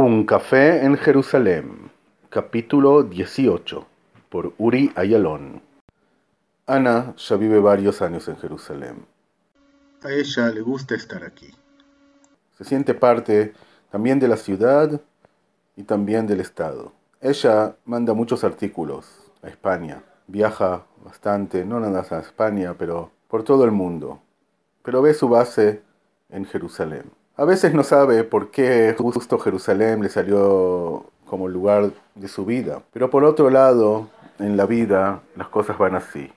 Un café en Jerusalén, capítulo 18, por Uri Ayalón. Ana ya vive varios años en Jerusalén. A ella le gusta estar aquí. Se siente parte también de la ciudad y también del Estado. Ella manda muchos artículos a España. Viaja bastante, no nada más a España, pero por todo el mundo. Pero ve su base en Jerusalén. A veces no sabe por qué justo Jerusalén le salió como lugar de su vida. Pero por otro lado, en la vida las cosas van así.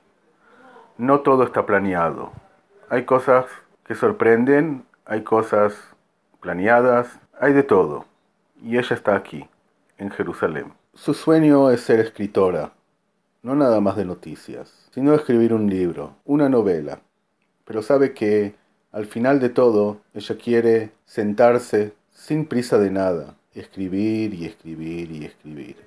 No todo está planeado. Hay cosas que sorprenden, hay cosas planeadas, hay de todo. Y ella está aquí, en Jerusalén. Su sueño es ser escritora, no nada más de noticias, sino escribir un libro, una novela. Pero sabe que al final de todo, ella quiere sentarse sin prisa de nada, escribir y escribir y escribir.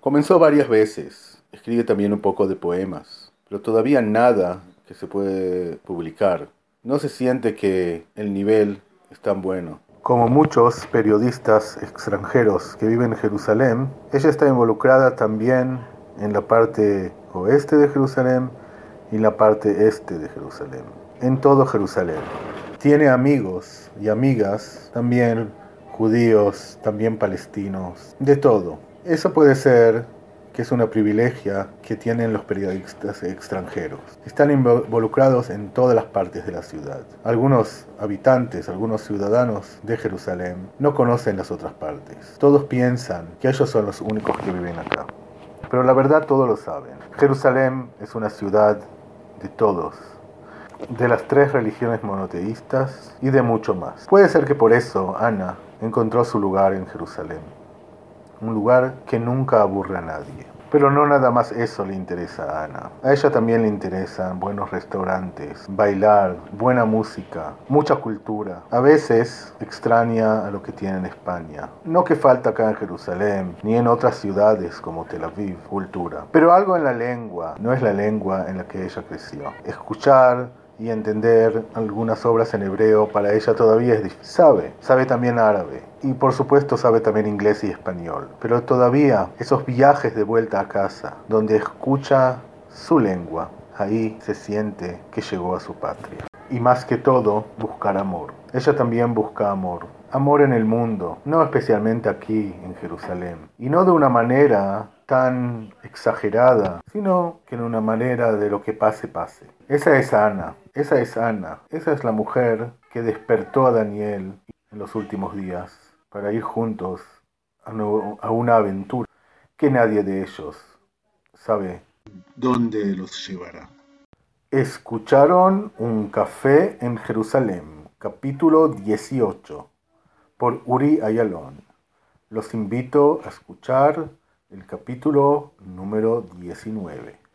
Comenzó varias veces, escribe también un poco de poemas, pero todavía nada que se puede publicar. No se siente que el nivel es tan bueno. Como muchos periodistas extranjeros que viven en Jerusalén, ella está involucrada también en la parte oeste de Jerusalén y la parte este de Jerusalén en todo Jerusalén. Tiene amigos y amigas, también judíos, también palestinos, de todo. Eso puede ser que es una privilegia que tienen los periodistas extranjeros. Están involucrados en todas las partes de la ciudad. Algunos habitantes, algunos ciudadanos de Jerusalén no conocen las otras partes. Todos piensan que ellos son los únicos que viven acá. Pero la verdad todos lo saben. Jerusalén es una ciudad de todos, de las tres religiones monoteístas y de mucho más. Puede ser que por eso Ana encontró su lugar en Jerusalén, un lugar que nunca aburre a nadie. Pero no nada más eso le interesa a Ana. A ella también le interesan buenos restaurantes, bailar, buena música, mucha cultura. A veces extraña a lo que tiene en España. No que falta acá en Jerusalén, ni en otras ciudades como Tel Aviv, cultura. Pero algo en la lengua, no es la lengua en la que ella creció. Escuchar, y entender algunas obras en hebreo para ella todavía es difícil. Sabe, sabe también árabe y por supuesto sabe también inglés y español, pero todavía esos viajes de vuelta a casa, donde escucha su lengua, ahí se siente que llegó a su patria. Y más que todo, buscar amor. Ella también busca amor. Amor en el mundo, no especialmente aquí en Jerusalén. Y no de una manera tan exagerada, sino que en una manera de lo que pase, pase. Esa es Ana, esa es Ana, esa es la mujer que despertó a Daniel en los últimos días para ir juntos a, una aventura que nadie de ellos sabe dónde los llevará. Escucharon Un café en Jerusalén, capítulo 18, por Uri Ayalón. Los invito a escuchar el capítulo número 19.